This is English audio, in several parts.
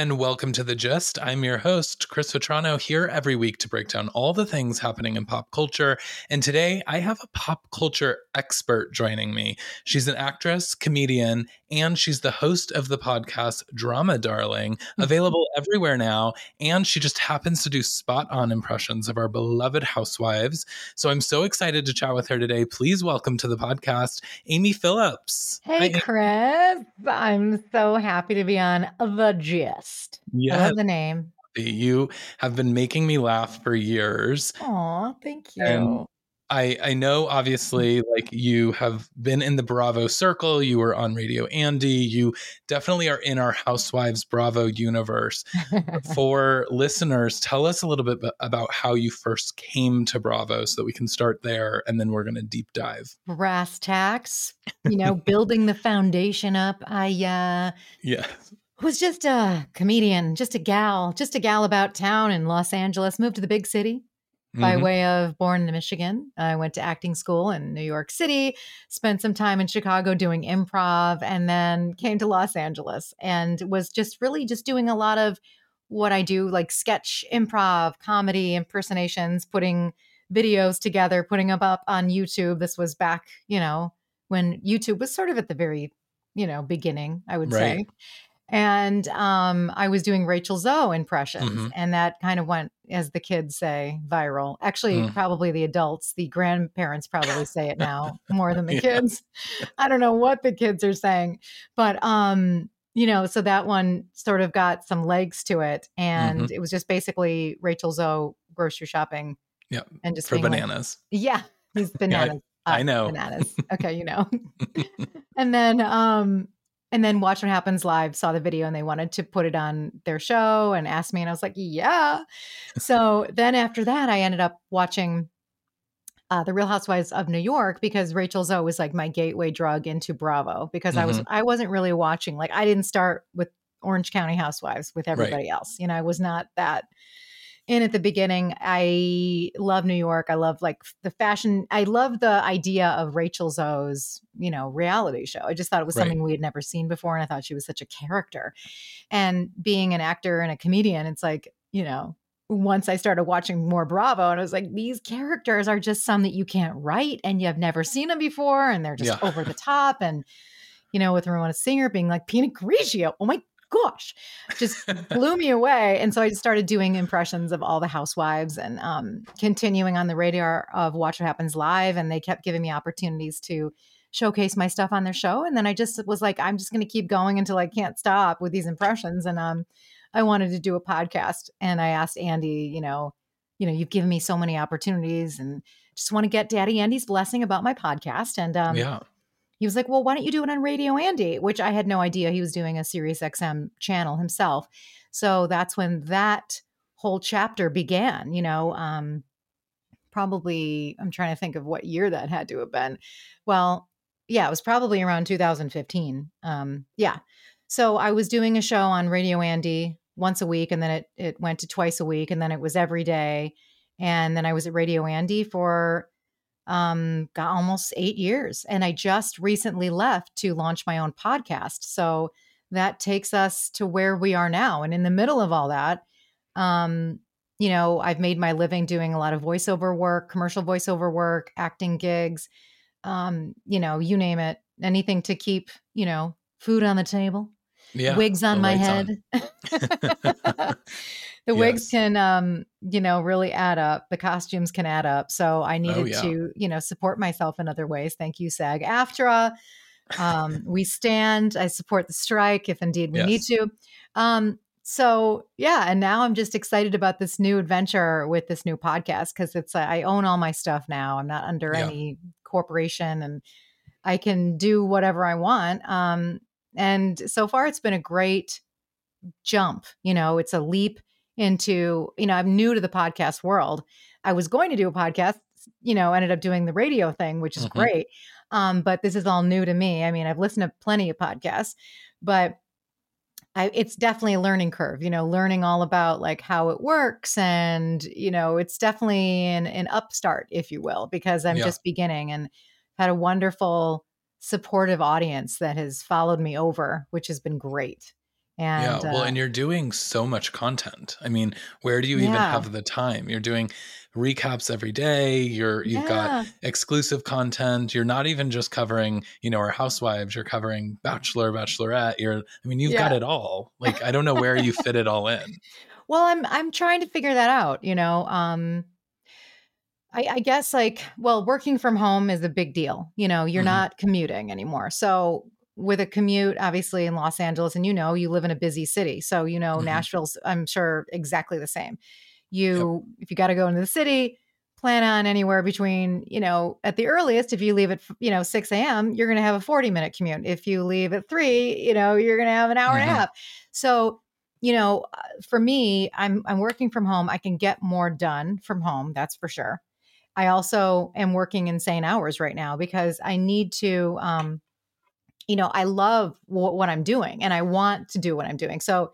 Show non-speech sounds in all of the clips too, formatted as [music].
And welcome to The Gist. I'm your host, Chris Vetrano, here every week to break down all the things happening in pop culture. And today I have a pop culture expert joining me. She's an actress, comedian, and she's the host of the podcast Drama Darling, mm-hmm. available everywhere now. And she just happens to do spot on impressions of our beloved housewives. So I'm so excited to chat with her today. Please welcome to the podcast, Amy Phillips. Hey, Hi, Chris. I'm so happy to be on The Gist. Yeah. I love the name. You have been making me laugh for years. Oh, thank you. And I I know obviously like you have been in the Bravo circle, you were on Radio Andy, you definitely are in our Housewives Bravo universe. [laughs] For listeners, tell us a little bit about how you first came to Bravo so that we can start there and then we're going to deep dive. Brass tacks, you know, building the foundation up. I uh [laughs] Yeah was just a comedian, just a gal, just a gal about town in Los Angeles, moved to the big city, by mm-hmm. way of born in Michigan. I went to acting school in New York City, spent some time in Chicago doing improv, and then came to Los Angeles and was just really just doing a lot of what I do, like sketch, improv, comedy, impersonations, putting videos together, putting them up on YouTube. This was back, you know, when YouTube was sort of at the very, you know, beginning, I would right. say and um, I was doing Rachel Zoe impressions, mm-hmm. and that kind of went, as the kids say, viral. Actually, mm. probably the adults, the grandparents probably say it now [laughs] more than the yeah. kids. I don't know what the kids are saying, but um, you know, so that one sort of got some legs to it, and mm-hmm. it was just basically Rachel Zoe grocery shopping. Yeah, and just for bananas. Like, yeah, these bananas. yeah, [laughs] I, I know bananas. Okay, you know. [laughs] and then um and then Watch What Happens Live saw the video and they wanted to put it on their show and asked me, and I was like, yeah. so then after that, I ended up watching uh, The Real Housewives of New York because Rachel Zoe was like my gateway drug into Bravo because mm-hmm. I was mm-hmm. I wasn't really watching like I didn't start with Orange County Housewives with everybody right. else. You know, I was not that in at the beginning. I love New York. I love like the fashion. I love the idea of Rachel Zoe's, you know, reality show. I just thought it was right. something we had never seen before. And I thought she was such a character. And being an actor and a comedian, it's like, you know, once I started watching more Bravo, and I was like, these characters are just some that you can't write and you have never seen them before, and they're just yeah. over the top. And you know, with Ramona Singer being like Pinot Grigio, oh my gosh, just blew me away. And so I started doing impressions of all the housewives and um, continuing on the radar of Watch What Happens Live. And they kept giving me opportunities to showcase my stuff on their show. And then I just was like, I'm just going to keep going until I can't stop with these impressions. And um, I wanted to do a podcast. And I asked Andy, you know, you know, you've given me so many opportunities and just want to get Daddy Andy's blessing about my podcast. And um, yeah he was like, Well, why don't you do it on Radio Andy? Which I had no idea he was doing a Sirius XM channel himself. So that's when that whole chapter began, you know. Um, probably, I'm trying to think of what year that had to have been. Well, yeah, it was probably around 2015. Um, yeah. So I was doing a show on Radio Andy once a week, and then it, it went to twice a week, and then it was every day. And then I was at Radio Andy for um, got almost eight years. And I just recently left to launch my own podcast. So that takes us to where we are now. And in the middle of all that, um, you know, I've made my living doing a lot of voiceover work, commercial voiceover work, acting gigs, um, you know, you name it, anything to keep, you know, food on the table, yeah, wigs on my head. [laughs] [laughs] [laughs] On. The yes. wigs can um you know really add up the costumes can add up so i oh, needed oh, yeah. to you know support myself in other ways thank you sag aftra um we stand i support the strike if indeed we yes. need to um so yeah and now i'm just excited about this new adventure with this new podcast because it's uh, i own all my stuff now i'm not under yeah. any corporation and i can do whatever i want um and so far it's been a great jump you know it's a leap into, you know, I'm new to the podcast world. I was going to do a podcast, you know, ended up doing the radio thing, which is mm-hmm. great. Um, but this is all new to me. I mean, I've listened to plenty of podcasts, but I, it's definitely a learning curve, you know, learning all about like how it works. And, you know, it's definitely an, an upstart, if you will, because I'm yeah. just beginning and had a wonderful, supportive audience that has followed me over, which has been great And yeah, well, uh, and you're doing so much content. I mean, where do you even yeah, have the time? You're doing recaps every day. You're you've got exclusive content. You're not even just covering, you know, our housewives. You're covering Bachelor, Bachelorette. You're, I mean, you've got it all. Like, I don't know where you fit it all in. [laughs] Well, I'm I'm trying to figure that out, you know. Um I, I guess like well, working from home is a big deal. You know, you're hmm not commuting anymore. So with a commute, obviously in Los Angeles, and you know, you live in a busy city. So, you know, hmm Nashville's I'm sure exactly the same. Yep. You if you got to go into the city, plan on anywhere between, you know, at the earliest, if you leave at you know, 6 a.m., you're gonna have a 40 minute commute. If you leave at three, you know, you're gonna have an hour and a hmm half. So you know, uh, for me, I'm I'm working from home. I can get more done from home, that's for sure. I also am working insane hours right now because I need to um you know, I love wh- what I'm doing and I want to do what I'm doing. So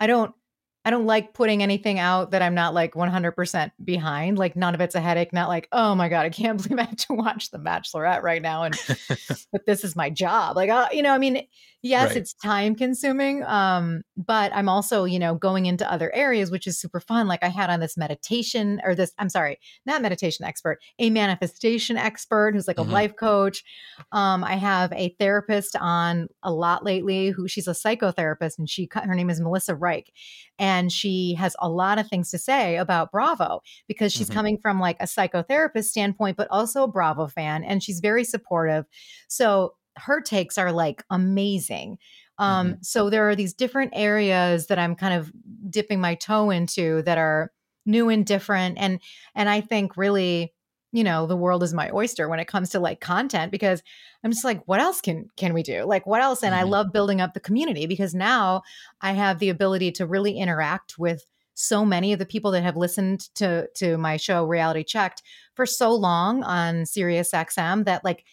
I don't I don't like putting anything out that I'm not like 100% behind. Like none of it's a headache. Not like, oh my god, I can't [laughs] believe I have to watch The Bachelorette right now, and [laughs] but this is my job. Like, uh, you know, I mean, yes, right. it's time consuming, um, but I'm also, you know, going into other areas, which is super fun. Like I had on this meditation or this, I'm sorry, not meditation expert, a manifestation expert who's like a hmm life coach. Um, I have a therapist on a lot lately who she's a psychotherapist and she her name is Melissa Reich. And she has a lot of things to say about Bravo because she's hmm coming from like a psychotherapist standpoint, but also a Bravo fan. And she's very supportive. So her takes are like amazing. Um, so there are these different areas that I'm kind of dipping my toe into that are new and different. And and I think really, you know, the world is my oyster when it comes to like content because I'm just like, what else can can we do? Like what else? And I hmm love building up the community because now I have the ability to really interact with so many of the people that have listened to to my show Reality Checked for so long on Sirius XM that like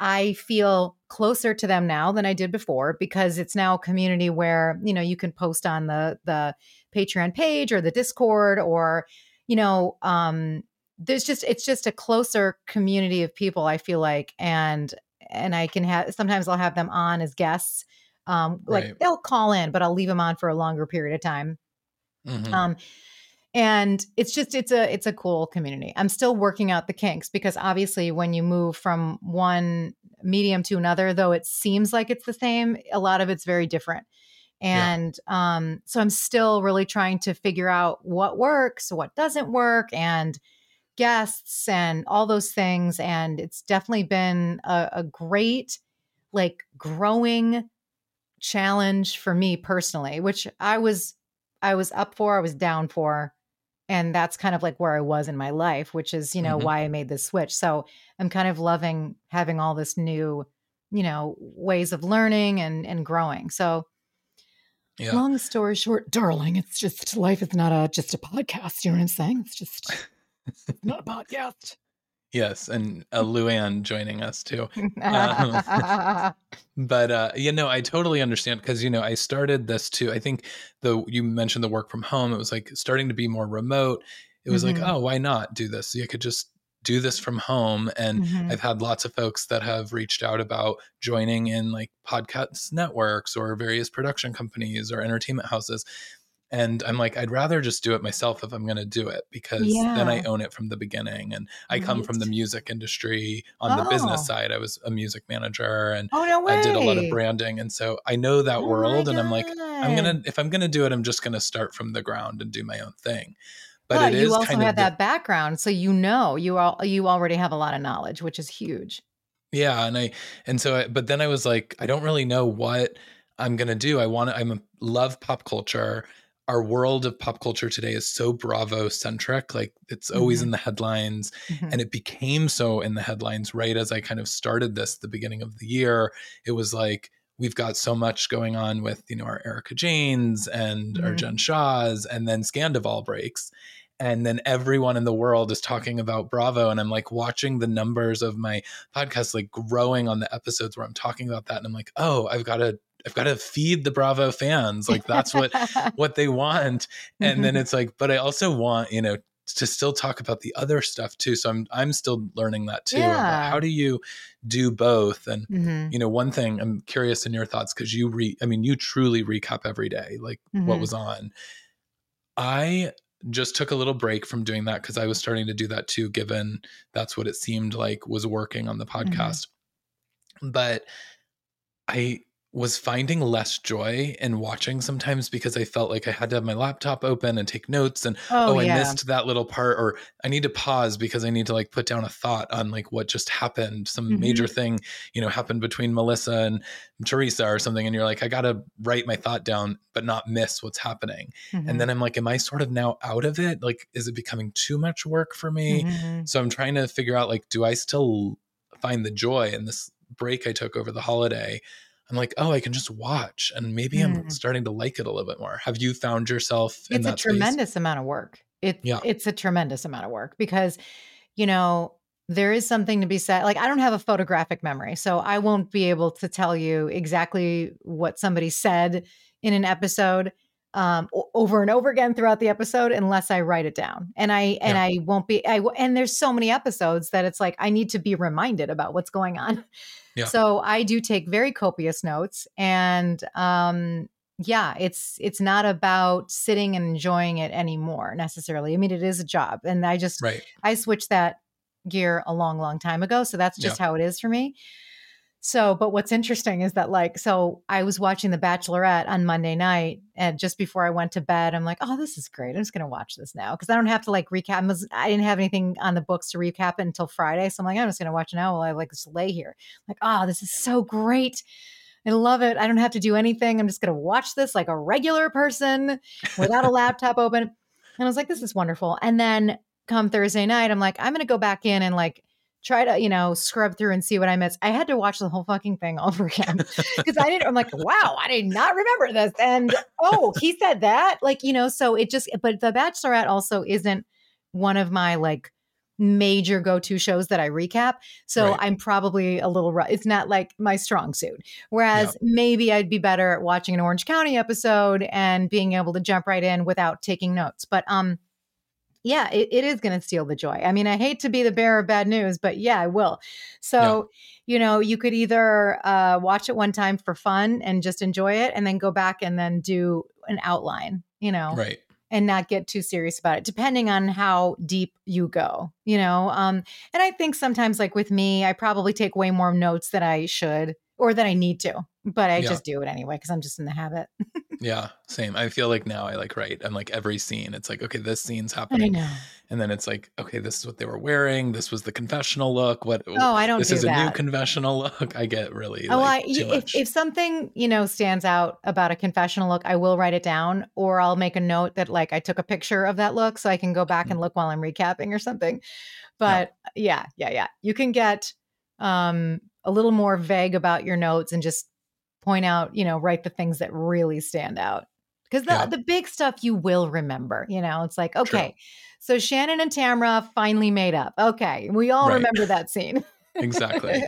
I feel closer to them now than I did before because it's now a community where, you know, you can post on the the Patreon page or the Discord or, you know, um there's just it's just a closer community of people I feel like and and I can have sometimes I'll have them on as guests. Um like Right. they'll call in, but I'll leave them on for a longer period of time. hmm Um and it's just it's a it's a cool community i'm still working out the kinks because obviously when you move from one medium to another though it seems like it's the same a lot of it's very different Yeah. and um so i'm still really trying to figure out what works what doesn't work and guests and all those things and it's definitely been a, a great like growing challenge for me personally which i was i was up for i was down for and that's kind of like where I was in my life, which is, you know, hmm why I made this switch. So I'm kind of loving having all this new, you know, ways of learning and and growing. So Yeah. long story short, darling, it's just life is not a just a podcast. You know what I'm saying? It's just [laughs] not a podcast. Yes, and uh, Luann joining us too. Um, [laughs] but uh, you know, I totally understand because you know I started this too. I think the you mentioned the work from home. It was like starting to be more remote. It was like, hmm oh, why not do this? You could just do this from home. And hmm I've had lots of folks that have reached out about joining in like podcast networks or various production companies or entertainment houses. And I'm like, I'd rather just do it myself if I'm going to do it because then I own it from the beginning. And I come from the music industry on the business Oh. side. I was a music manager and Oh no I did a lot of branding. And so I know that Oh world. And I'm like, I'm going to, if I'm going to do it, I'm just going to start from the ground and do my own thing. But But it you is also kind of had the, that background, so you know you all you already have a lot of knowledge, which is huge. yeah. And I, and so, I, but then I was like, I don't really know what I'm going to do. I want to, I'm a, love pop culture. Our world of pop culture today is so Bravo centric. Like it's always hmm in the headlines. hmm And it became so in the headlines right as I kind of started this at the beginning of the year. It was like, we've got so much going on with, you know, our Erika Jaynes and our hmm Jen Shahs, and then Scandoval breaks. And then everyone in the world is talking about Bravo. And I'm like watching the numbers of my podcast like growing on the episodes where I'm talking about that. And I'm like, oh, I've got to I've got to feed the Bravo fans. Like that's what [laughs] what they want. And then it's like, but I also want, you know, to still talk about the other stuff too. So I'm I'm still learning that too. Yeah. How do you do both? And Mhm. you know, one thing I'm curious in your thoughts because you re I mean, you truly recap every day, like what Mhm. was on. I just took a little break from doing that because I was starting to do that too, given that's what it seemed like was working on the Mm-hmm. podcast. But I was finding less joy in watching sometimes because I felt like I had to have my laptop open and take notes and Oh, oh, I yeah. missed that little part or I need to pause because I need to like put down a thought on like what just happened. Some Mhm. major thing, you know, happened between Melissa and Teresa or something. And you're like, I got to write my thought down, but not miss what's happening. Mhm. And then I'm like, am I sort of now out of it? Like, is it becoming too much work for me? Mhm. So I'm trying to figure out like, do I still find the joy in this break I took over the holiday? I'm like, oh, I can just watch, and maybe I'm Mm. starting to like it a little bit more. Have you found yourself in it's a that space? tremendous amount of work. It, Yeah. It's a tremendous amount of work because, you know, there is something to be said. Like, I don't have a photographic memory, so I won't be able to tell you exactly what somebody said in an episode um, over and over again throughout the episode unless I write it down. And I and Yeah. I won't be. I and there's so many episodes that it's like I need to be reminded about what's going on. Yeah. So I do take very copious notes and um yeah it's it's not about sitting and enjoying it anymore necessarily i mean it is a job and i just Right. i switched that gear a long long time ago so that's just how it is for me so but what's interesting is that like so i was watching the bachelorette on monday night and just before i went to bed i'm like oh this is great i'm just going to watch this now because i don't have to like recap I was- i didn't have anything on the books to recap it until friday so i'm like i'm just going to watch it now while i like just lay here like oh this is so great I love it. I don't have to do anything. I'm just going to watch this like a regular person without a laptop open. And I was like, this is wonderful. And then come Thursday night, I'm like, I'm going to go back in and like try to, you know, scrub through and see what I missed. I had to watch the whole fucking thing [laughs] over again because I didn't, I'm like, wow, I did not remember this. And oh, he said that. Like, you know, so it just, but The Bachelorette also isn't one of my like, major go-to shows that I recap. So Right. I'm probably a little it's not like my strong suit. Whereas maybe I'd be better at watching an Orange County episode and being able to jump right in without taking notes. But um yeah, it, it is going to steal the joy. I mean, I hate to be the bearer of bad news, but yeah, I will. So, you know, you could either uh, watch it one time for fun and just enjoy it, and then go back and then do an outline, you know, Right. and not get too serious about it depending on how deep you go you know um and i think sometimes like with me i probably take way more notes than i should or that i need to but i Yeah. just do it anyway because i'm just in the habit [laughs] Yeah. Same. I feel like now I like write. I'm like every scene. It's like okay, this scene's i happening, know and then it's like okay, this is what they were wearing. This was the confessional look. What? oh i don't this do is a new confessional [laughs] look. I get really. Oh, like, I, if, if something you know stands out about a confessional look, I will write it down, or I'll make a note that like I took a picture of that look, so I can go back Mm. and look while I'm recapping or something. But yeah, yeah, yeah, you can get um, a little more vague about your notes and just point out, you know, write the things that really stand out because the Yeah. the big stuff you will remember. You know, it's like True. okay, so Shannon and Tamra finally made up. Okay, we all Right. remember that scene. [laughs] exactly.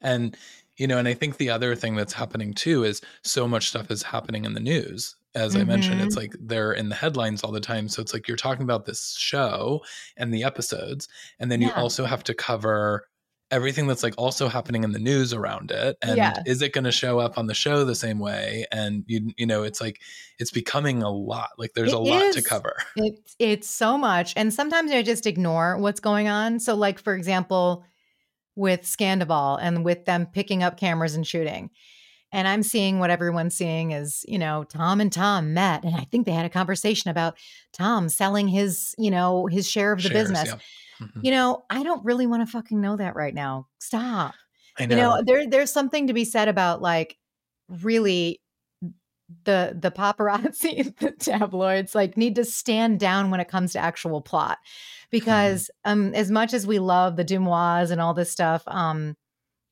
And you know, and I think the other thing that's happening too is so much stuff is happening in the news. As I mentioned, Mm-hmm. it's like they're in the headlines all the time. So it's like you're talking about this show and the episodes, and then you also have to cover everything that's like also happening in the news around it. And Yeah. is it going to show up on the show the same way? And you you know, it's like it's becoming a lot. Like there's It a lot to cover. It's it's so much, and sometimes I just ignore what's going on. So, like for example, with Scandoval and with them picking up cameras and shooting, and I'm seeing what everyone's seeing is you know Tom and Tom met, and I think they had a conversation about Tom selling his you know his share of the Shares, business. yeah. Mhm. You know, I don't really want to fucking know that right now. Stop. I know. You know, there there's something to be said about like really the the paparazzi, [laughs] the tabloids, like need to stand down when it comes to actual plot. Because um as much as we love the Deuxmoi and all this stuff, um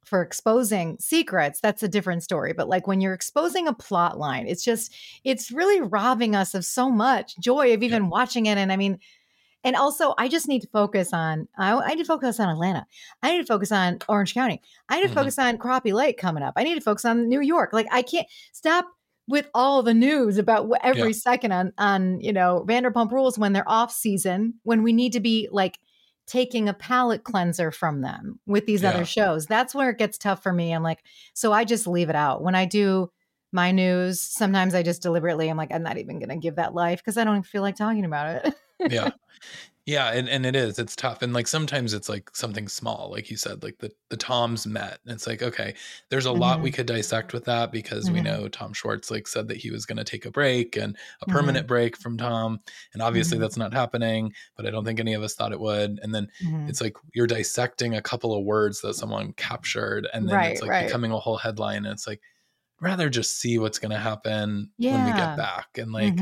for exposing secrets, that's a different story. But like when you're exposing a plot line, it's just it's really robbing us of so much joy of even watching it. And I mean, and also, I just need to focus on. I, I need to focus on Atlanta. I need to focus on Orange County. I need to Mhm. focus on Crappie Lake coming up. I need to focus on New York. Like I can't stop with all the news about every yeah. second on on you know Vanderpump Rules when they're off season when we need to be like taking a palate cleanser from them with these yeah. other shows. That's where it gets tough for me. I'm like, so I just leave it out when I do my news. Sometimes I just deliberately I'm like, I'm not even going to give that life because I don't feel like talking about it. [laughs] yeah. [laughs] Yeah, and, and it is. It's tough. And like sometimes it's like something small, like you said, like the, the Toms met. And it's like, okay, there's a mm-hmm. lot we mm-hmm. could dissect with that because mm-hmm. we know Tom Schwartz like said that he was gonna take a break and a permanent mm-hmm. break from Tom. And obviously mm-hmm. that's not happening, but I don't think any of us thought it would. And then mm-hmm. it's like you're dissecting a couple of words that someone captured, and then right, it's like right. becoming a whole headline. And it's like rather just see what's gonna happen yeah. when we get back and like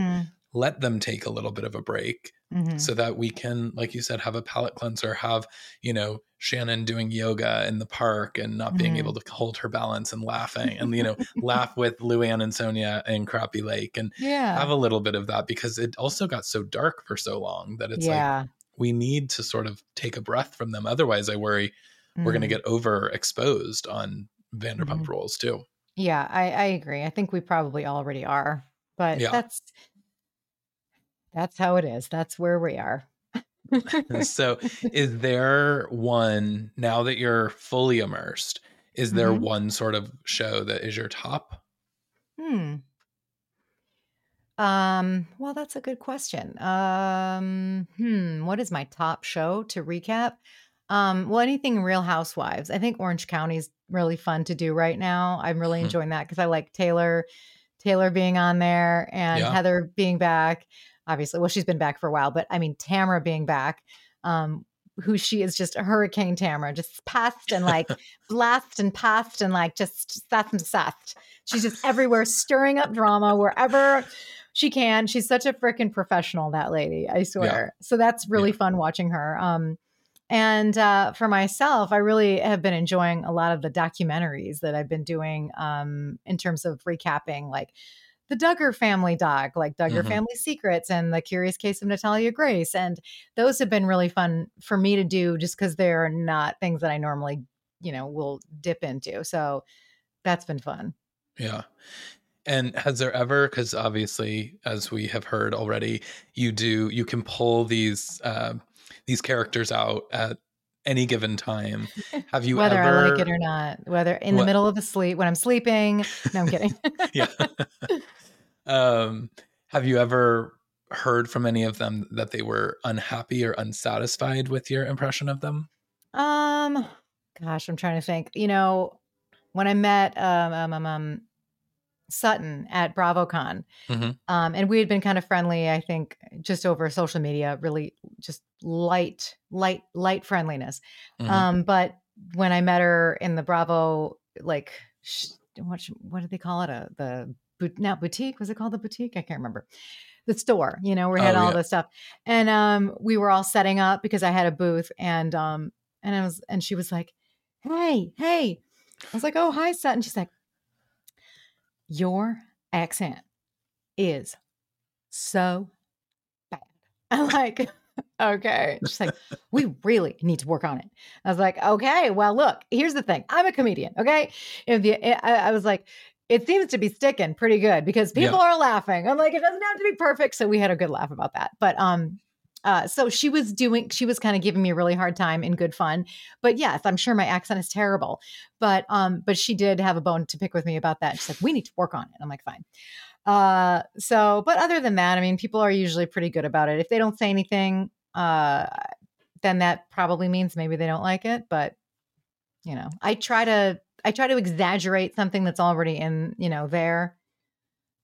let them take a little bit of a break mm-hmm. so that we can like you said have a palate cleanser have you know shannon doing yoga in the park and not being mm-hmm. able to hold her balance and laughing and you know [laughs] laugh with luann and sonja in crappie lake and yeah. have a little bit of that because it also got so dark for so long that it's yeah. like we need to sort of take a breath from them otherwise i worry mm-hmm. we're going to get overexposed on vanderpump mm-hmm. rules too yeah I, I agree i think we probably already are but yeah. that's that's how it is. That's where we are. [laughs] so, is there one now that you're fully immersed? Is there mm-hmm. one sort of show that is your top? Hmm. Um, well, that's a good question. Um, hmm, what is my top show to recap? Um, well, anything Real Housewives. I think Orange County is really fun to do right now. I'm really hmm. enjoying that because I like Taylor, Taylor being on there and yeah. Heather being back obviously. Well, she's been back for a while, but I mean, Tamra being back, um, who she is just a hurricane Tamra, just passed and like [laughs] blast and passed and like just sassed and sassed. She's just everywhere, stirring up drama wherever she can. She's such a freaking professional, that lady, I swear. Yeah. So that's really yeah. fun watching her. Um, and uh, for myself, I really have been enjoying a lot of the documentaries that I've been doing um, in terms of recapping, like the Duggar family doc, like Duggar mm-hmm. Family Secrets and The Curious Case of Natalia Grace. And those have been really fun for me to do just because they're not things that I normally, you know, will dip into. So that's been fun. Yeah. And has there ever, because obviously, as we have heard already, you do, you can pull these, uh, these characters out at any given time. [laughs] Have you whether ever, I like it or not, whether in what? the middle of a sleep when I'm sleeping? [laughs] No, I'm kidding. yeah. [laughs] Um, have you ever heard from any of them that they were unhappy or unsatisfied with your impression of them? Um, gosh, I'm trying to think. You know, when I met um, um, um, um Sutton at BravoCon, mm-hmm. um, and we had been kind of friendly. I think just over social media, really just light, light, light friendliness. Mm-hmm. Um, but when I met her in the Bravo, like sh- what what did they call it? A uh, the now boutique was it called the boutique i can't remember the store you know where we had oh, all yeah. the stuff and um we were all setting up because i had a booth and um and i was and she was like hey hey i was like oh hi sutton she's like your accent is so bad [laughs] i'm like okay. She's like, [laughs] we really need to work on it. I was like, okay, well, look, here's the thing. I'm a comedian. Okay. If the, I, I was like, it seems to be sticking pretty good because people yeah. are laughing. I'm like, it doesn't have to be perfect. So we had a good laugh about that. But um, uh, so she was doing, she was kind of giving me a really hard time in good fun. But yes, I'm sure my accent is terrible. But um, but she did have a bone to pick with me about that. She's like, we need to work on it. I'm like, fine. Uh, so, but other than that, I mean, people are usually pretty good about it. If they don't say anything, uh, then that probably means maybe they don't like it. But you know, I try to I try to exaggerate something that's already in, you know, there.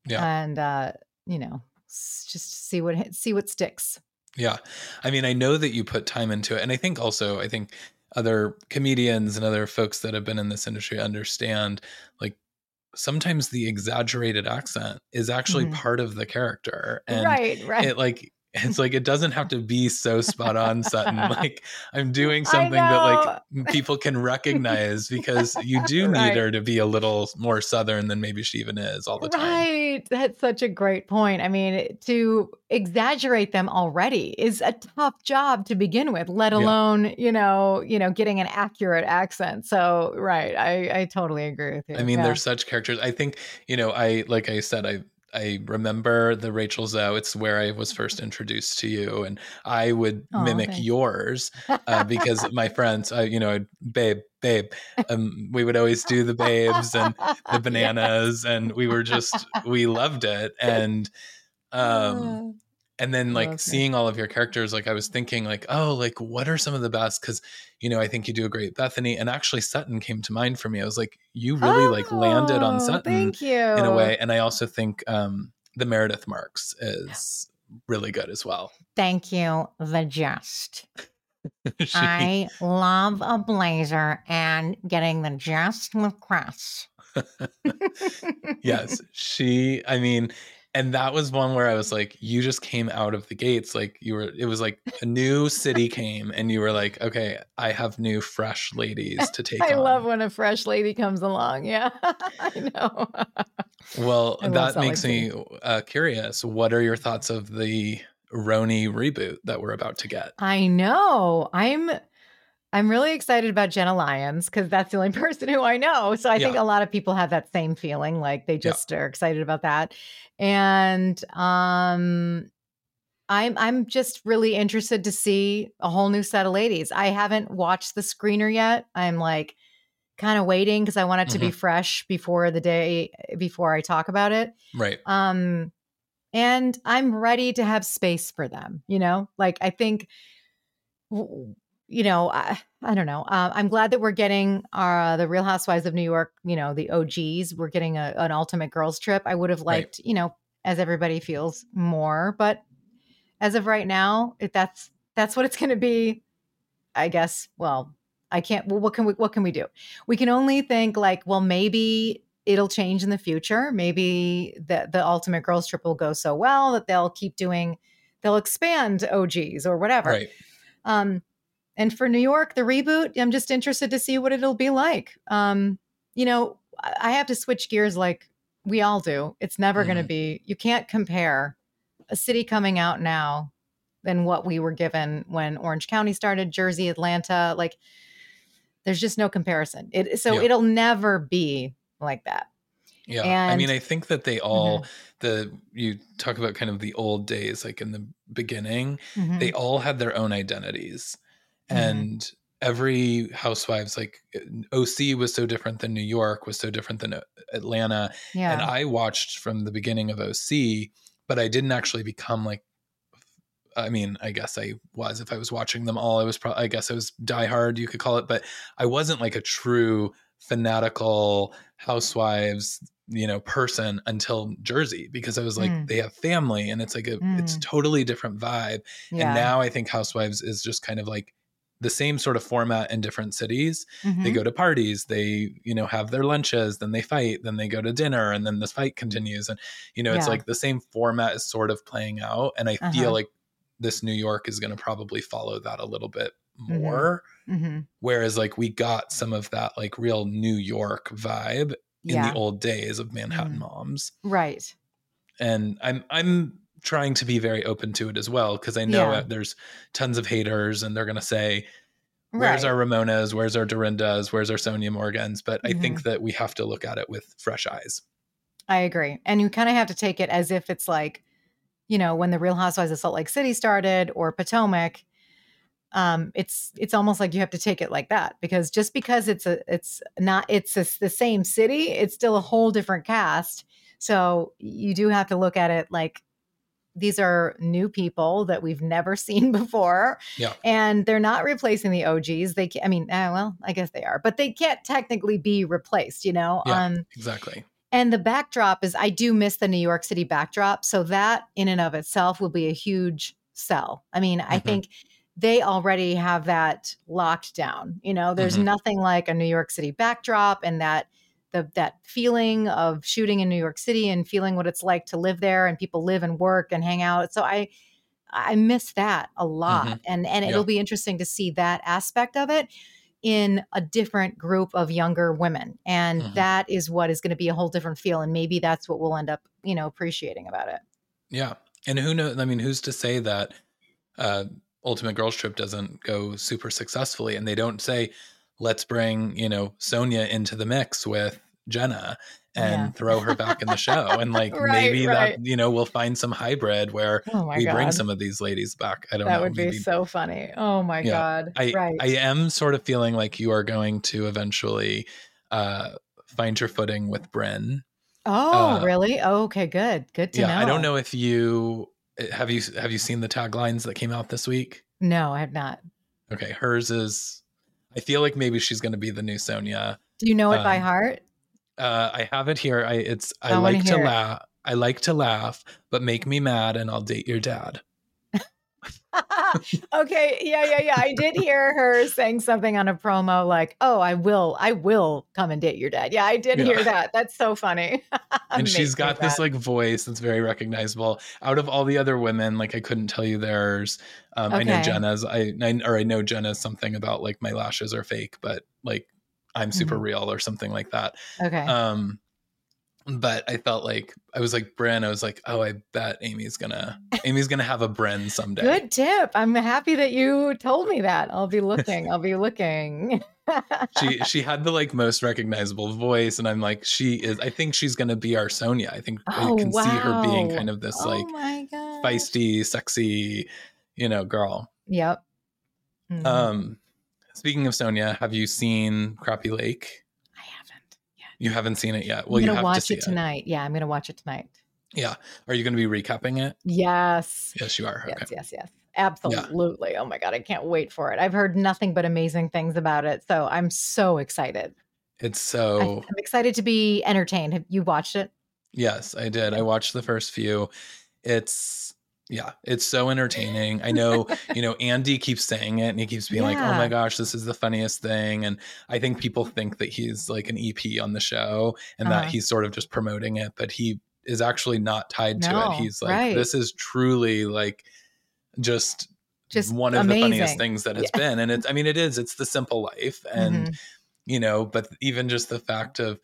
Yeah. And uh, you know, just see what see what sticks. Yeah. I mean, I know that you put time into it. And I think also, I think other comedians and other folks that have been in this industry understand like sometimes the exaggerated accent is actually mm-hmm. part of the character. And right, right. it like it's like it doesn't have to be so spot on sutton. [laughs] Like i'm doing something that like people can recognize because you [laughs] do right. need her to be a little more southern than maybe she even is all the time. Right. That's such a great point. I mean to exaggerate them already is a tough job to begin with let alone yeah. you know you know getting an accurate accent. So right. I i totally agree with you. i mean yeah. they're such characters. I think you know i like i said i I remember the Rachel Zoe. It's where I was first introduced to you, and I would oh, mimic okay. yours uh, because my friends, uh, you know, babe, babe. Um, we would always do the babes and the [laughs] bananas, and we were just we loved it. And um, and then like okay. seeing all of your characters like i was thinking like oh like what are some of the best? Because you know i think you do a great bethany and actually sutton came to mind for me. I was like you really oh, like landed on sutton thank you in a way and i also think um the meredith marks is really good as well. Thank you the just [laughs] she... i love a blazer and getting the just with Chris [laughs] yes she i mean and that was one where I was like, you just came out of the gates. Like you were, it was like a new city came and you were like, okay, I have new fresh ladies to take [laughs] I on. love when a fresh lady comes along. Yeah, [laughs] I know. well, I that makes me uh, curious. What are your thoughts of the RHONY reboot that we're about to get? I know. I'm I'm really excited about Jenna Lyons because that's the only [laughs] person who I know. So I yeah. think a lot of people have that same feeling, like they just yeah. are excited about that. And um I'm I'm just really interested to see a whole new set of ladies. I haven't watched the screener yet. I'm like kind of waiting because I want it to mm-hmm. be fresh before the day before I talk about it. Right. Um and I'm ready to have space for them, you know? Like I think you know, I, I don't know. Uh, I'm glad that we're getting our uh, the Real Housewives of New York. You know, the OGs. We're getting a, an ultimate girls trip. I would have liked, right. you know, as everybody feels more, but as of right now, if that's that's what it's going to be. I guess. Well, I can't. Well, what can we what can we do? We can only think like, well, maybe it'll change in the future. Maybe the the ultimate girls trip will go so well that they'll keep doing. They'll expand OGs or whatever. Right. Um, and for New York, the reboot, I'm just interested to see what it'll be like. Um, you know, I have to switch gears like we all do. It's never mm. going to be, you can't compare a city coming out now than what we were given when Orange County started, Jersey, Atlanta. Like, there's just no comparison. It, so yeah. it'll never be like that. Yeah. And, I mean, I think that they all, mm-hmm. the, you talk about kind of the old days, like in the beginning, mm-hmm. they all had their own identities mm-hmm. and every housewives like OC was so different than New York was so different than uh, Atlanta yeah. and I watched from the beginning of OC but I didn't actually become like I mean, I guess I was if I was watching them all. I was probably, I guess I was diehard, you could call it, but I wasn't like a true fanatical housewives, you know, person until Jersey because I was like, mm. they have family and it's like a, mm. it's totally different vibe. Yeah. And now I think housewives is just kind of like the same sort of format in different cities. Mm-hmm. They go to parties, they, you know, have their lunches, then they fight, then they go to dinner, and then this fight continues. And, you know, yeah. it's like the same format is sort of playing out. And I uh-huh. feel like this New York is going to probably follow that a little bit mm-hmm. more. Mm-hmm. Whereas, like, we got some of that, like, real New York vibe in yeah. the old days of Manhattan mm-hmm. Moms. Right. And I'm, I'm, trying to be very open to it as well because I know yeah. there's tons of haters and they're going to say, Where's right. our Ramonas? Where's our Dorindas? Where's our Sonja Morgans? But mm-hmm. I think mm-hmm. that we have to look at it with fresh eyes. I agree. And you kind of have to take it as if it's like, you know, when the Real Housewives of Salt Lake City started or Potomac, um, it's it's almost like you have to take it like that because just because it's a it's not it's a, the same city, it's still a whole different cast. So you do have to look at it like these are new people that we've never [laughs] seen before. Yeah. And they're not replacing the OGs. They, I mean, uh, well, I guess they are, but they can't technically be replaced, you know? Yeah, um, exactly. And the backdrop is, I do miss the New York City backdrop. So that in and of itself will be a huge sell. I mean, mm-hmm. I think they already have that locked down. You know, there's mm-hmm. nothing like a New York City backdrop and that the that feeling of shooting in New York City and feeling what it's like to live there and people live and work and hang out. So I I miss that a lot. Mhm. And and Yeah. it'll be interesting to see that aspect of it in a different group of younger women. And Mhm. that is what is going to be a whole different feel. And maybe that's what we'll end up, you know, appreciating about it. Yeah. And who knows? I mean, who's to say that uh, Ultimate Girls Trip doesn't go super successfully and they don't say, let's bring, you know, Sonja into the mix with Jenna and Yeah. throw her back in the show. And [laughs] like Right, maybe right. that, you know, we'll find some hybrid where Oh we God. bring some of these ladies back. I don't that know. That would be so funny. Oh my Yeah. God. I, right. I am sort of feeling like you are going to eventually uh, find your footing with Brynn. oh, uh, really? Oh, okay, good. Good to yeah, know. I don't know if you eh, have you have you seen the taglines that came out this week. No, I have not. Okay, hers is. I feel like maybe she's going to be the new Sonja. Do you know it by Um, heart? Uh, I have it here. I it's I, I like to laugh. I like to laugh, but make me mad, and I'll date your dad. [laughs] okay, yeah, yeah, yeah. I did hear her saying something on a promo like, "Oh, I will, I will come and date your dad." Yeah, I did Yeah. hear that. That's so funny. [laughs] and she's got this like voice that's very recognizable. Out of all the other women, like I couldn't tell you theirs. Um, I know Jenna's. I, I or I know Jenna's something about like my lashes are fake, but like I'm super Mhm. real or something like that. okay. Um, but I felt like I was like Brynn. I was like, oh, I bet Amy's gonna Amy's gonna have a Brynn someday. Good tip. I'm happy that you told me that. I'll be looking. I'll be looking. [laughs] She she had the like most recognizable voice, and I'm like, she is. I think she's gonna be our Sonja. I think Oh, I can see her being kind of this oh like feisty, sexy, you know, girl. Yep. Mhm. Um, speaking of Sonja, have you seen Crappie Lake? You haven't seen it yet. Well, I'm gonna have watch to see it tonight. Yeah, I'm gonna watch it tonight. Yeah. Are you going to be recapping it? Yes. Yes, you are. Okay. Yes, yes, yes. Absolutely. Oh my God. I can't wait for it. I've heard nothing but amazing things about it. So I'm so excited. It's I, so I'm excited to be entertained. Have you watched it? yes, I did. I watched the first few. It's yeah, it's so entertaining. I know, [laughs] you know, Andy keeps saying it and he keeps being like, "Oh my gosh, this is the funniest thing." And I think people think that he's like an EP on the show and that Uh-huh. he's sort of just promoting it, but he is actually not tied to it. He's like, right. "This is truly like just Just one of the funniest things that has been." And it's [laughs] I mean, it is. It's the simple life and Mhm. you know but even just the fact of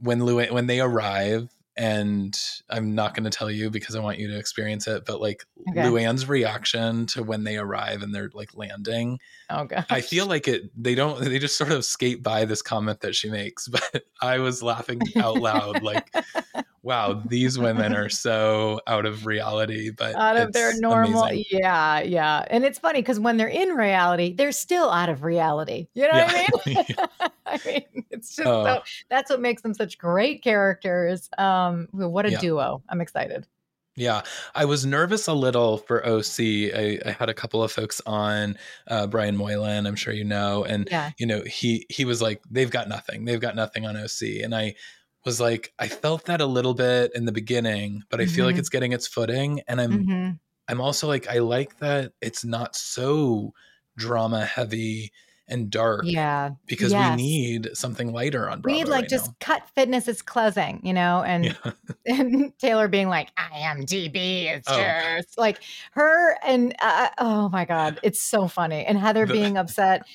when Lou when they arrive and I'm not going to tell you because I want you to experience it but like Okay. Luann's reaction to when they arrive and they're like landing Oh god. I feel like it they don't they just sort of skate by this comment that she makes [laughs] but I was laughing out loud like [laughs] wow [laughs] these women are so out of reality but out of their normal amazing. yeah yeah. And it's funny because when they're in reality they're still out of reality. You know what i mean? [laughs] [laughs] I mean it's just Oh. so that's what makes them such great characters. Um what a Yeah. duo. I'm excited. Yeah, I was nervous a little for OC. I, I had a couple of folks on, uh, Brian Moylan, I'm sure you know, and yeah. you know he he was like, they've got nothing, they've got nothing on OC, and I was like, I felt that a little bit in the beginning, but I feel like Mhm. it's getting its footing, and I'm hmm I'm also like, I like that it's not so drama heavy and dark yeah because yes. we need something lighter on we need like right just now. cut fitness is closing you know and Yeah. [laughs] [laughs] and Taylor being like, I am DB. It's Oh. just like her and uh, oh my god, it's so funny. And Heather The- being upset.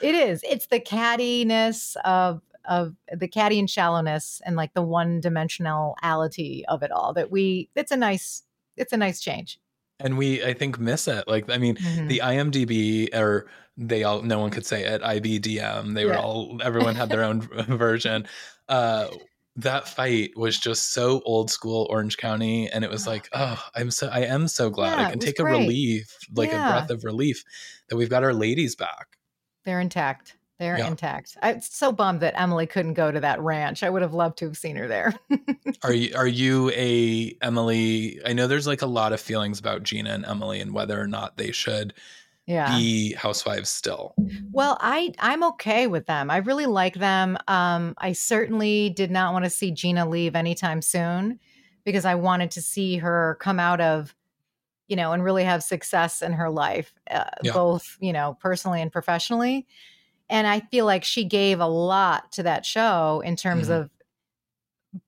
It is. It's the cattiness of of the catty and shallowness and like the one dimensionality of it all that we. It's a nice. It's a nice change. and we I think miss it. Like I mean, Mhm. the IMDb or they all no one could say it IBDM. They were Yeah. all everyone had their own version. Uh that fight was just so old school Orange County and it was like, oh, I'm so I am so glad Yeah, I can take a relief, like Yeah. a breath of relief that we've got our ladies back. They're intact. They're Yeah. intact. I'm so bummed that Emily couldn't go to that ranch. I would have loved to have seen her there. Are [laughs] you are you a Emily? I know there's like a lot of feelings about Gina and Emily and whether or not they should yeah. be housewives still. Well, I I'm okay with them. I really like them. Um, I certainly did not want to see Gina leave anytime soon because I wanted to see her come out of, you know, and really have success in her life, uh, Yeah. both you know personally and professionally. And I feel like she gave a lot to that show in terms Mhm. of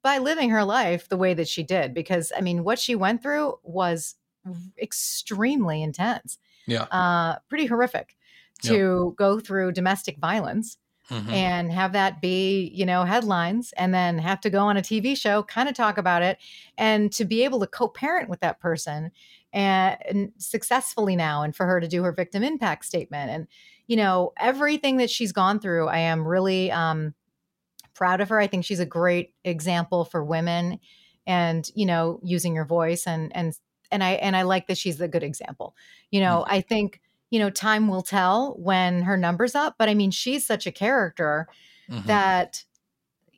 by living her life the way that she did. Because I mean, what she went through was extremely intense. Yeah. Uh, pretty horrific to go through domestic violence Mhm. and have that be, you know, headlines and then have to go on a TV show, kind of talk about it, and to be able to co parent with that person and, and successfully now, and for her to do her victim impact statement. And, you know, everything that she's gone through, I am really um, proud of her. I think she's a great example for women and, you know, using your voice and, and, and I and I like that she's a good example. You know, I think you know, time will tell when her number's up. But I mean, she's such a character Mhm. that,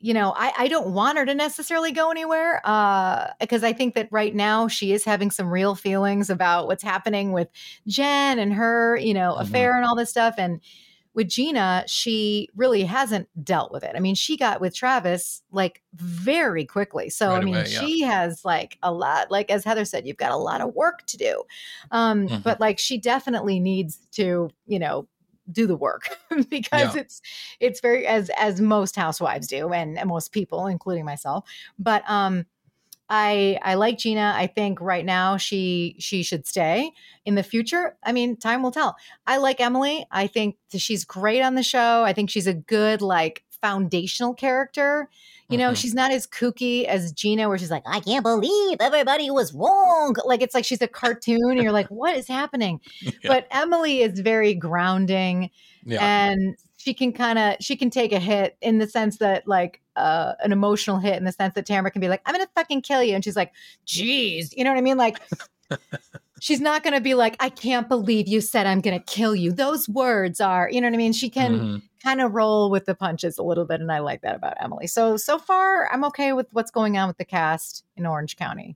you know, I, I don't want her to necessarily go anywhere uh, because I think that right now she is having some real feelings about what's happening with Jen and her, you know, Mhm. affair and all this stuff. And with Gina, she really hasn't dealt with it. I mean, she got with Travis like very quickly. So, Right I mean, away, yeah. she has like a lot, like as Heather said, you've got a lot of work to do. Um, Mhm. But like, she definitely needs to, you know, do the work [laughs] because Yeah. it's it's very as as most housewives do and, and most people including myself but um i i like gina. I think right now she she should stay. In the future i mean time will tell. I like emily. I think she's great on the show. I think she's a good like foundational character you know Mhm. she's not as kooky as gina where she's like i can't believe everybody was wrong like it's like she's a cartoon and you're like what is happening [laughs] Yeah. but emily is very grounding yeah. and she can kind of she can take a hit in the sense that like uh an emotional hit in the sense that Tamra can be like I'm gonna fucking kill you and she's like geez you know what I mean like [laughs] she's not gonna be like I can't believe you said I'm gonna kill you those words are you know what I mean she can Mhm. Kind of roll with the punches a little bit and I like that about Emily so so far I'm okay with what's going on with the cast in Orange County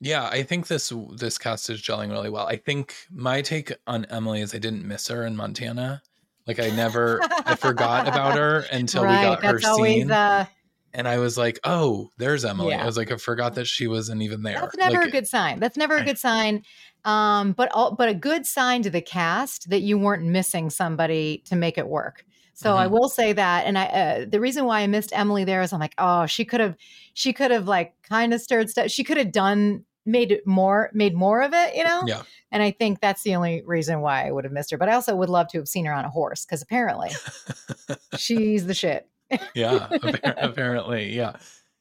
Yeah, I think this this cast is gelling really well. I think my take on Emily is I didn't miss her in Montana. Like I never I forgot about her [laughs] until we got her always scene. uh and I was like, "Oh, there's Emily." Yeah. I was like, I forgot that she wasn't even there. That's never Like, a good sign. That's never a [laughs] good sign. Um, but all, but a good sign to the cast that you weren't missing somebody to make it work. So I Mhm. will say that, and I uh, the reason why I missed Emily there is I'm like, oh, she could have, she could have like kind of stirred stuff. She could have done made it more, made more of it, you know. Yeah. And I think that's the only reason why I would have missed her. But I also would love to have seen her on a horse because apparently [laughs] she's the shit. yeah, [laughs] apparently, yeah,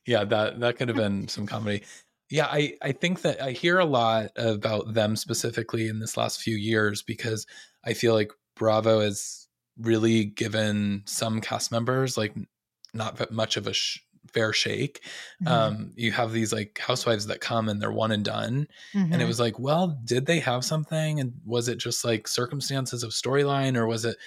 yeah. That that could have been some comedy. Yeah, I I think that I hear a lot about them specifically in this last few years because I feel like Bravo has really given some cast members like not much of a sh- fair shake. Mm-hmm. Um, you have these like housewives that come and they're one and done, and it Mhm. was like, well, did they have something, and was it just like circumstances of storyline, or was it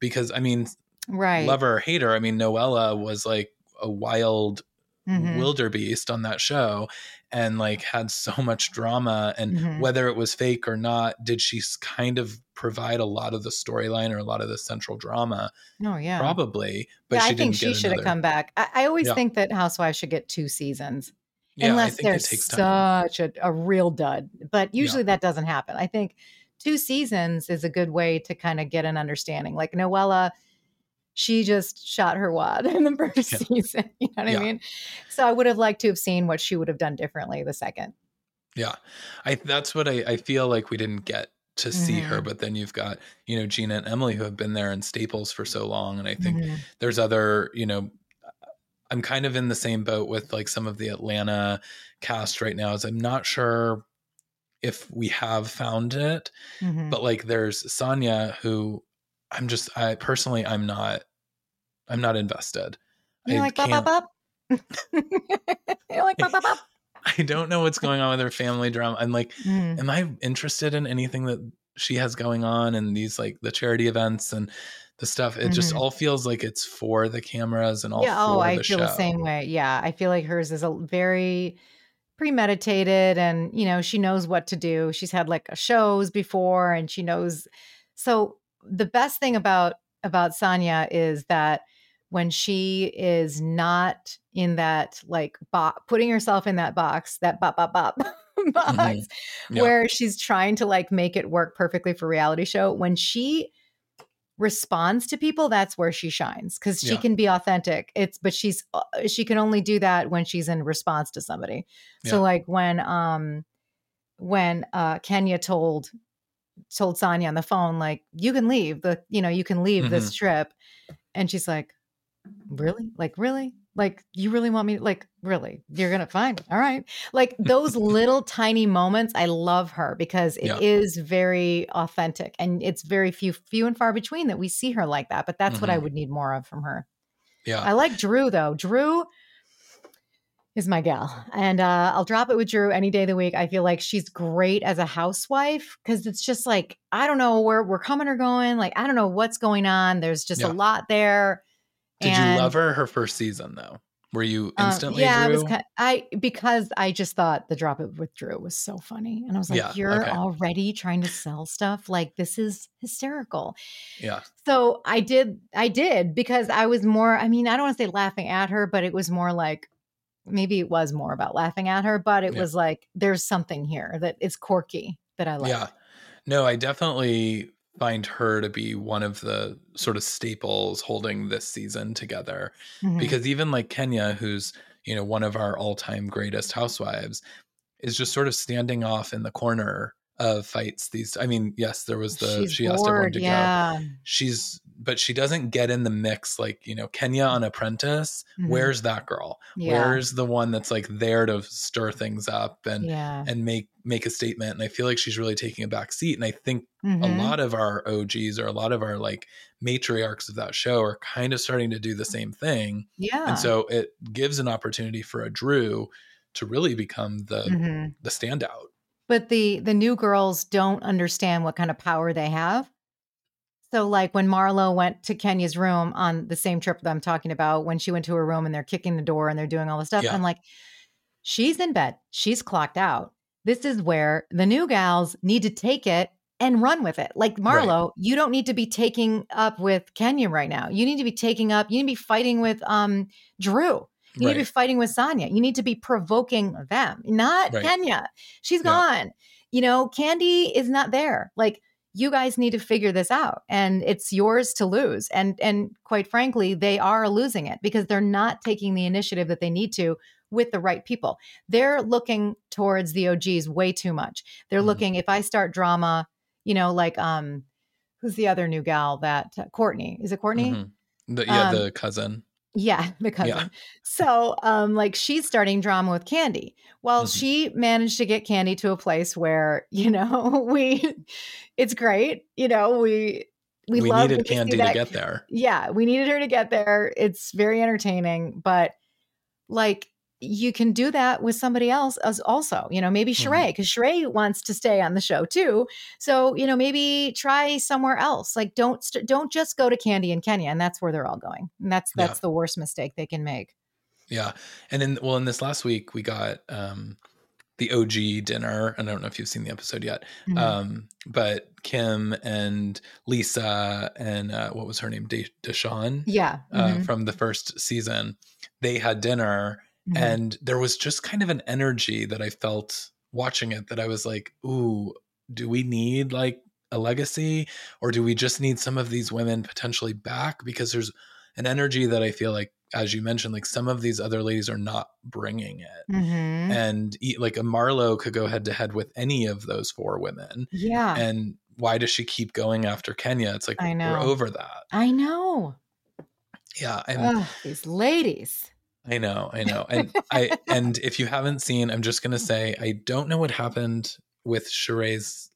because I mean, right. lover or hate her. I mean, Noella was like a wild Mhm. wildebeest on that show and like had so [laughs] much drama. And Mhm. whether it was fake or not, did she kind of provide a lot of the storyline or a lot of the central drama? Oh yeah. Probably, but yeah, she I think she should have come back. I, I always Yeah. think that Housewives should get two seasons. Yeah, unless think they're it takes time. such a, a real dud. But usually that doesn't happen. I think two seasons is a good way to kind of get an understanding. Like Noella, she just shot her wad [laughs] in the first Yeah. season. [laughs] You know what Yeah. I mean? So I would have liked to have seen what she would have done differently the second. Yeah, I that's what I, I feel like we didn't get to see her. Mhm. But then you've got you know Gina and Emily who have been there in staples for so long, and I think Mhm. there's other you know i'm kind of in the same boat with like some of the atlanta cast right now is i'm not sure if we have found it Mhm. but like there's Sanya who i'm just i personally i'm not i'm not invested You I like bop bop bop? you like bop bop bop? [laughs] i don't know what's going on with her family drama i'm like Mhm. am i interested in anything that she has going on and these like the charity events and the stuff it just Mhm. all feels like it's for the cameras and all yeah oh i the feel show the same way yeah i feel like hers is a very premeditated and you know she knows what to do she's had like shows before and she knows so the best thing about about Sanya is that when she is not in that like bo- putting herself in that box that bop bop bop [laughs] box Mm-hmm. Yeah. where she's trying to like make it work perfectly for reality show when she responds to people that's where she shines because she Yeah. can be authentic it's but she's uh, she can only do that when she's in response to somebody so Yeah. like when um when uh Kenya told told Sanya on the phone, like, you can leave the, you know, you can leave this trip. And she's like, Really? Like, really? Like, you really want me? Like, really? You're gonna find, All right. Like those [laughs] little tiny moments, I love her because it Yeah. is very authentic and it's very few, few and far between that we see her like that. But that's what I Mhm. would need more of from her. Yeah. I like Drew though. Drew is my gal. And uh, I'll drop it with Drew any day of the week. I feel like she's great as a housewife because it's just like, I don't know where we're coming or going. Like, I don't know what's going on. There's just Yeah. a lot there. Did And, you love her her first season though? Were you um, instantly yeah, I was kind I because I just thought the drop it with Drew was so funny. And I was like, Yeah, you're okay. already trying to sell stuff. Like this is hysterical. yeah. So I did, I did because I was more, I mean, I don't want to say laughing at her, but it was more like maybe it was more about laughing at her, but it Yeah. was like there's something here that is quirky that I like. Yeah. No, I definitely find her to be one of the sort of staples holding this season together. Mhm. Because even like Kenya, who's, you know, one of our all time greatest housewives, is just sort of standing off in the corner of fights these I mean, yes, there was the She's she asked everyone bored. to go. Yeah. She's but she doesn't get in the mix like, you know, Kenya on Apprentice. Mhm. Where's that girl? Yeah. Where's the one that's like there to stir things up and yeah. and make make a statement? And I feel like she's really taking a back seat. And I think a Mhm. lot of our OGs or a lot of our like matriarchs of that show are kind of starting to do the same thing. Yeah. And so it gives an opportunity for a Drew to really become the Mhm. the standout. But the the new girls don't understand what kind of power they have. So like when Marlo went to Kenya's room on the same trip that I'm talking about, when she went to her room and they're kicking the door and they're doing all this stuff, Yeah. I'm like, she's in bed, she's clocked out. This is where the new gals need to take it and run with it. Like Marlo, you don't need to be taking up with Kenya right now. You need to be taking up, you need to be fighting with um Drew. You need to be fighting with Sanya. You need to be provoking them, not Right. Kenya. She's Yeah. gone. You know, Kandi is not there. Like you guys need to figure this out and it's yours to lose. And and quite frankly, they are losing it because they're not taking the initiative that they need to with the right people. They're looking towards the OGs way too much. They're Mhm. looking if I start drama, you know, like um who's the other new gal that uh, Courtney. Is it Courtney? Mhm. The, yeah, Um, the cousin. Yeah, the cousin. So, um, like she's starting drama with Kandi. Well, Mhm. she managed to get Kandi to a place where [laughs] you know we, it's great. You know we we, We, love needed when we see Kandi to get there. Yeah, we needed her to get there. It's very entertaining, but like you can do that with somebody else as also. You know, maybe Mhm. Sheree because Sheree wants to stay on the show too. So you know, maybe try somewhere else. Like don't st- don't just go to Kandi and Kenya, and that's where they're all going. And that's Yeah. that's the worst mistake they can make. Yeah. And then, well, in this last week we got um the OG dinner. And I don't know if you've seen the episode yet. Mhm. Um, but Kim and Lisa and uh, what was her name? De- Deshawn yeah. uh, mhm, from the first season. They had dinner mhm. and there was just kind of an energy that I felt watching it that I was like, ooh, do we need like a legacy or do we just need some of these women potentially back? Because there's an energy that I feel like, as you mentioned, like some of these other ladies are not bringing it. Mhm. And e- like a Marlo could go head to head with any of those four women. yeah. And why does she keep going after Kenya? It's like I we're over that. I know. Yeah. And Ugh, these ladies. I know, I know. And I and if you haven't seen, I'm just gonna say I don't know what happened with Sheree's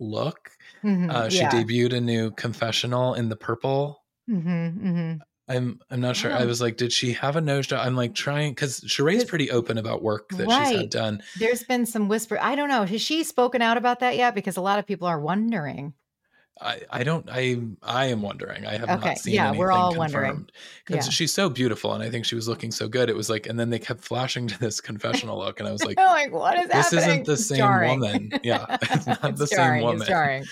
look. Mhm, Uh, she yeah. debuted a new confessional in the purple. Mhm, mhm. I'm I'm not sure. I Oh. was like, did she have a nose job? I'm like trying because Sheree's pretty open about work that she's had done. There's been some whisper. I don't know. Has she spoken out about that yet? Because a lot of people are wondering. I, I don't I I am wondering. I have Okay, not seen yeah, anything we're all wondering. because Yeah. she's so beautiful and I think she was looking so good. It was like, and then they kept flashing to this confessional [laughs] look, and I was like, like, what is this happening? isn't the same jarring. woman. Yeah, [laughs] [laughs] it's not It's the jarring, same woman. jarring.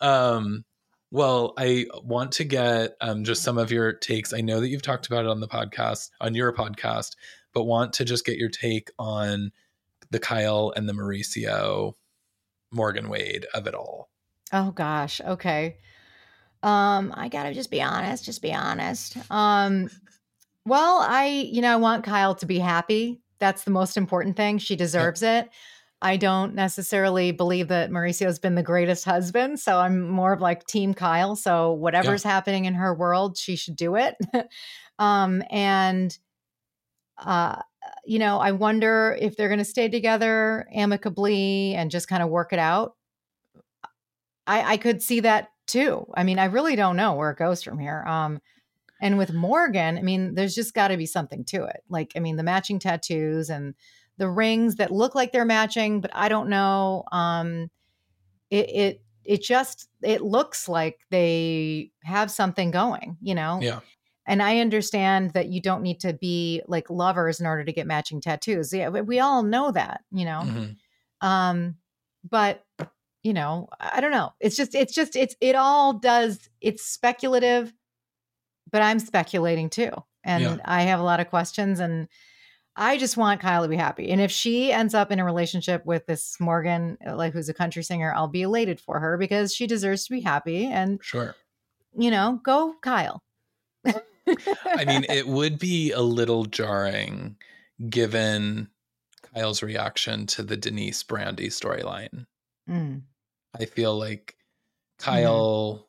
Um, well, I want to get um, just some of your takes. I know that you've talked about it on the podcast, on your podcast, but want to just get your take on the Kyle and the Mauricio Morgan Wade of it all. Oh gosh. Okay. Um, I gotta just be honest, just be honest. Um, well, I, you know, I want Kyle to be happy. That's the most important thing. She deserves it. I don't necessarily believe that Mauricio's been the greatest husband. So I'm more of like Team Kyle. So whatever's yeah. happening in her world, she should do it. [laughs] um, and, uh, you know, I wonder if they're going to stay together amicably and just kind of work it out. I, I could see that too. I mean, I really don't know where it goes from here. Um, and with Morgan, I mean, there's just got to be something to it. Like, I mean, the matching tattoos and the rings that look like they're matching, but I don't know. Um, it it it just it looks like they have something going, you know. Yeah. And I understand that you don't need to be like lovers in order to get matching tattoos. Yeah, we all know that, you know. Mm-hmm. Um, but you know, I don't know. It's just it's just it's it all does it's speculative, but I'm speculating too. And yeah. I have a lot of questions and I just want Kyle to be happy. And if she ends up in a relationship with this Morgan, uh, like who's a country singer, I'll be elated for her because she deserves to be happy. And sure, you know, go Kyle. I mean, [laughs] it would be a little jarring given Kyle's reaction to the Denise Brandi storyline. Mm. I feel like mm-hmm. Kyle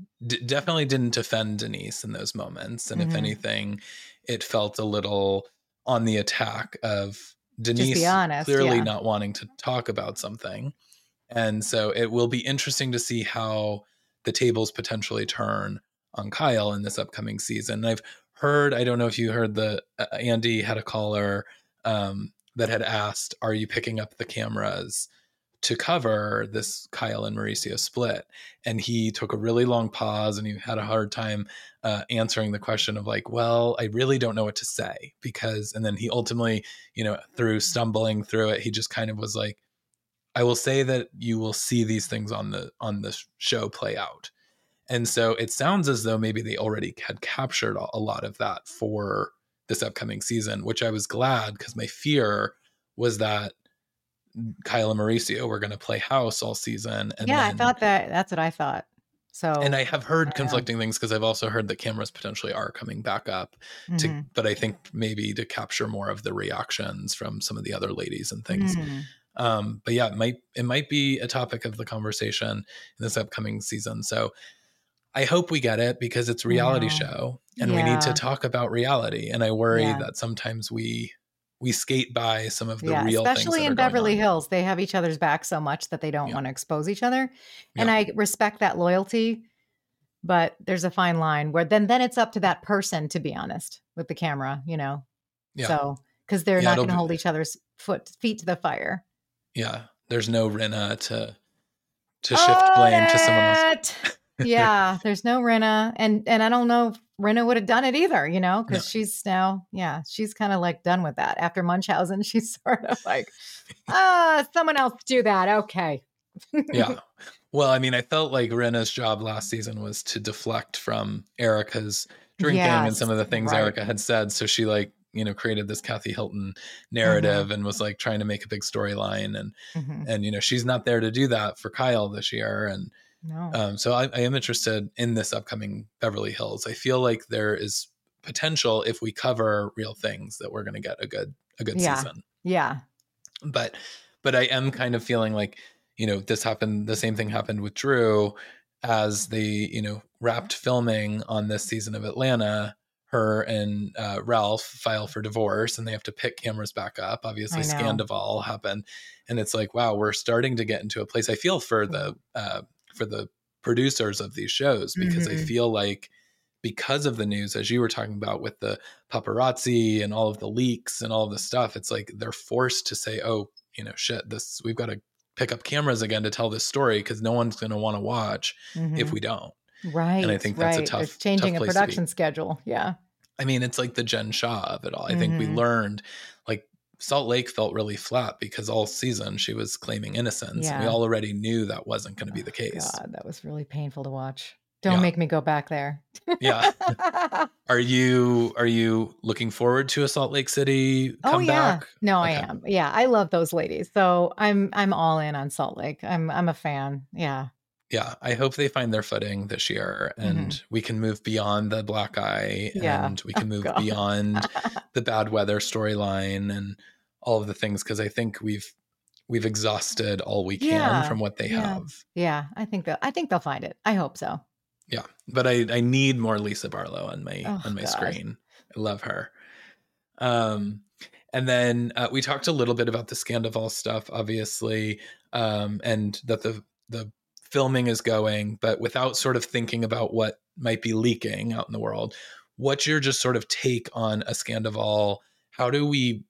mm. d- definitely didn't offend Denise in those moments. And mm-hmm. if anything, it felt a little on the attack of Denise honest, clearly yeah. not wanting to talk about something. And so it will be interesting to see how the tables potentially turn on Kyle in this upcoming season. And I've heard, I don't know if you heard the uh, Andy had a caller um, that had asked, Are you picking up the cameras? To cover this Kyle and Mauricio split. And he took a really long pause and he had a hard time uh, answering the question of like, well, I really don't know what to say because, and then he ultimately, you know, through stumbling through it, he just kind of was like, I will say that you will see these things on the on the show play out. And so it sounds as though maybe they already had captured a lot of that for this upcoming season, which I was glad because my fear was that Kyle and Mauricio were going to play house all season. And yeah, then, I thought that that's what I thought. So, and I have heard conflicting things because I've also heard that cameras potentially are coming back up to, mm-hmm. but I think maybe to capture more of the reactions from some of the other ladies and things. Mm. Um, but yeah, it might it might be a topic of the conversation in this upcoming season. So I hope we get it because it's a reality yeah. show and yeah. we need to talk about reality. And I worry yeah. that sometimes we we skate by some of the yeah, real especially in Beverly Hills. They have each other's back so much that they don't yeah. want to expose each other. And yeah. I respect that loyalty, but there's a fine line where then then it's up to that person to be honest with the camera, you know. Yeah. So because they're not going to hold each other's foot feet to the fire. Yeah, there's no Rinna to to shift oh, blame to someone else. [laughs] yeah, there's no Rinna, and and I don't know Rinna would have done it either, you know, because no. she's now, yeah, she's kind of like done with that. After Munchausen, [laughs] she's sort of like, [laughs] ah, someone else do that. Okay. yeah. [laughs] Well, I mean, I felt like Rinna's job last season was to deflect from Erika's drinking yes, and some of the things right. Erika had said. So she like, you know, created this Kathy Hilton narrative mm-hmm. and was like trying to make a big storyline. And, mm-hmm. and, you know, she's not there to do that for Kyle this year. And, no. Um, so I, I am interested in this upcoming Beverly Hills. I feel like there is potential if we cover real things that we're going to get a good a good yeah. season. Yeah. But but I am kind of feeling like you know this happened. The same thing happened with Drew as they you know wrapped filming on this season of Atlanta. Her and uh, Ralph file for divorce, and they have to pick cameras back up. Obviously, Scandoval happened, and it's like, wow, we're starting to get into a place. I feel for the uh, for the producers of these shows because mm-hmm. I feel like because of the news, as you were talking about with the paparazzi and all of the leaks and all of the stuff, it's like they're forced to say, oh, you know, shit, this, we've got to pick up cameras again to tell this story because no one's going to want to watch mm-hmm. if we don't. Right. And I think that's right. a tough, it's changing tough a production schedule. Yeah. I mean, it's like the Jen Shah of it all. I mm-hmm. think we mm-hmm. learned Salt Lake felt really flat because all season she was claiming innocence. Yeah. we all already knew that wasn't going to be the case. God, that was really painful to watch. Don't yeah. make me go back there. yeah. [laughs] Are you are you looking forward to a Salt Lake City comeback? Oh yeah. No, okay. I am. Yeah, I love those ladies. So I'm I'm all in on Salt Lake. I'm I'm a fan. Yeah. Yeah, I hope they find their footing this year and mm-hmm. we can move beyond the black eye yeah. and we [laughs] can oh, move oh, beyond [laughs] the bad weather storyline and all of the things because I think we've we've exhausted all we can Yeah, from what they yeah. have. Yeah, I think they'll I think they'll find it. I hope so. Yeah, but I I need more Lisa Barlow on my Oh, on my God. screen. I love her. Um, and then uh, we talked a little bit about the Scandoval stuff, obviously, um, and that the the filming is going, but without sort of thinking about what might be leaking out in the world. What's your just sort of take on a Scandoval? How do we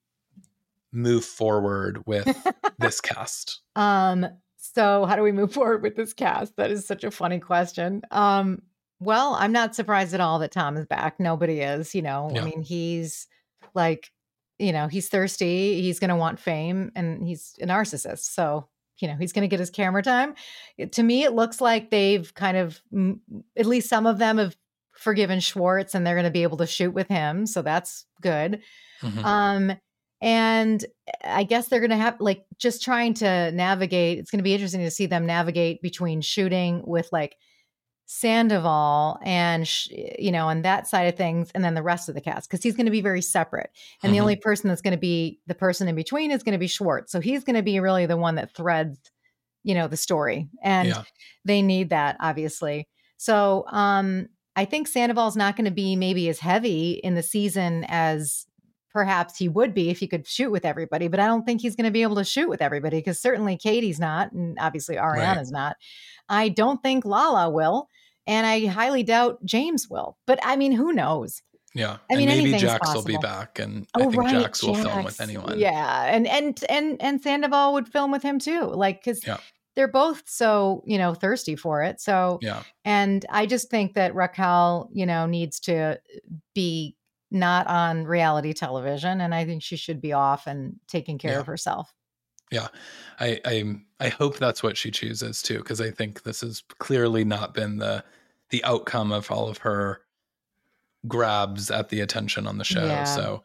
move forward with [laughs] this cast? Um, so how do we move forward with this cast? That is such a funny question. Um, well, I'm not surprised at all that Tom is back. Nobody is, you know. Yeah. I mean, he's like, you know, he's thirsty, he's gonna want fame, and he's a narcissist. So, you know, he's gonna get his camera time. It- to me, it looks like they've kind of mm, at least some of them have forgiven Schwartz and they're gonna be able to shoot with him. So that's good. Mhm. Um, and I guess they're going to have like just trying to navigate. It's going to be interesting to see them navigate between shooting with like Sandoval and sh- you know, and that side of things, and then the rest of the cast because he's going to be very separate. And the Mhm. only person that's going to be the person in between is going to be Schwartz. So he's going to be really the one that threads, you know, the story, and Yeah. they need that obviously. So um, I think Sandoval's not going to be maybe as heavy in the season as perhaps he would be if he could shoot with everybody, but I don't think he's going to be able to shoot with everybody because certainly Katie's not, and obviously Ariana's not. I don't think Lala will, and I highly doubt James will. But I mean, who knows? Yeah, I mean, and maybe Jax will be back, and oh, I think Jax will film with anyone. Yeah, and and and and Sandoval would film with him too, like because Yeah. they're both so you know thirsty for it. So yeah, and I just think that Raquel, you know, needs to be not on reality television, and I think she should be off and taking care Yeah. of herself. I I I hope that's what she chooses too, because I think this has clearly not been the the outcome of all of her grabs at the attention on the show. Yeah. So,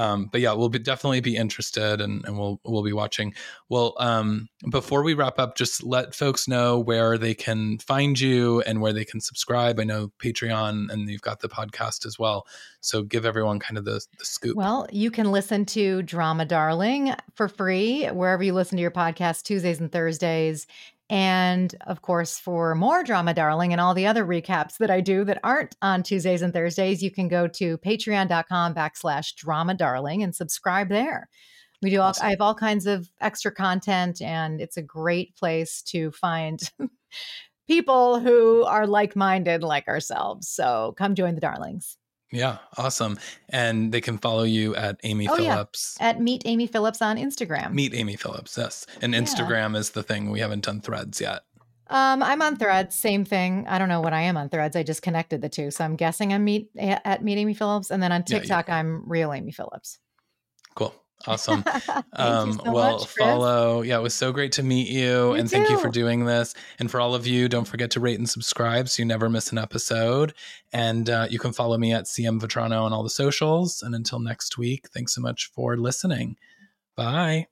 um, but yeah, we'll be definitely be interested, and and we'll we'll be watching. Well, um, before we wrap up, just let folks know where they can find you and where they can subscribe. I know Patreon, and you've got the podcast as well. So give everyone kind of the the scoop. Well, you can listen to Drama Darling for free wherever you listen to your podcast Tuesdays and Thursdays. And of course, for more Drama Darling and all the other recaps that I do that aren't on Tuesdays and Thursdays, you can go to patreon.com backslash drama darling and subscribe there. We do all, Awesome. I have all kinds of extra content, and it's a great place to find [laughs] people who are like minded like ourselves. So come join the darlings. Yeah, awesome. And they can follow you at Amy Oh, yeah. Phillips. At Meet Amy Phillips on Instagram. Meet Amy Phillips, yes. And Yeah. Instagram is the thing. We haven't done threads yet. Um, I'm on Threads, same thing. I don't know what I am on Threads. I just connected the two, so I'm guessing I'm meet at Meet Amy Phillips, and then on Yeah, TikTok I'm Real Amy Phillips. Cool. Awesome. [laughs] um, so well, much, follow. Yeah, it was so great to meet you. You and thank you for doing this. And for all of you, don't forget to rate and subscribe so you never miss an episode. And uh, you can follow me at CM Vetrano on all the socials. And until next week, thanks so much for listening. Bye.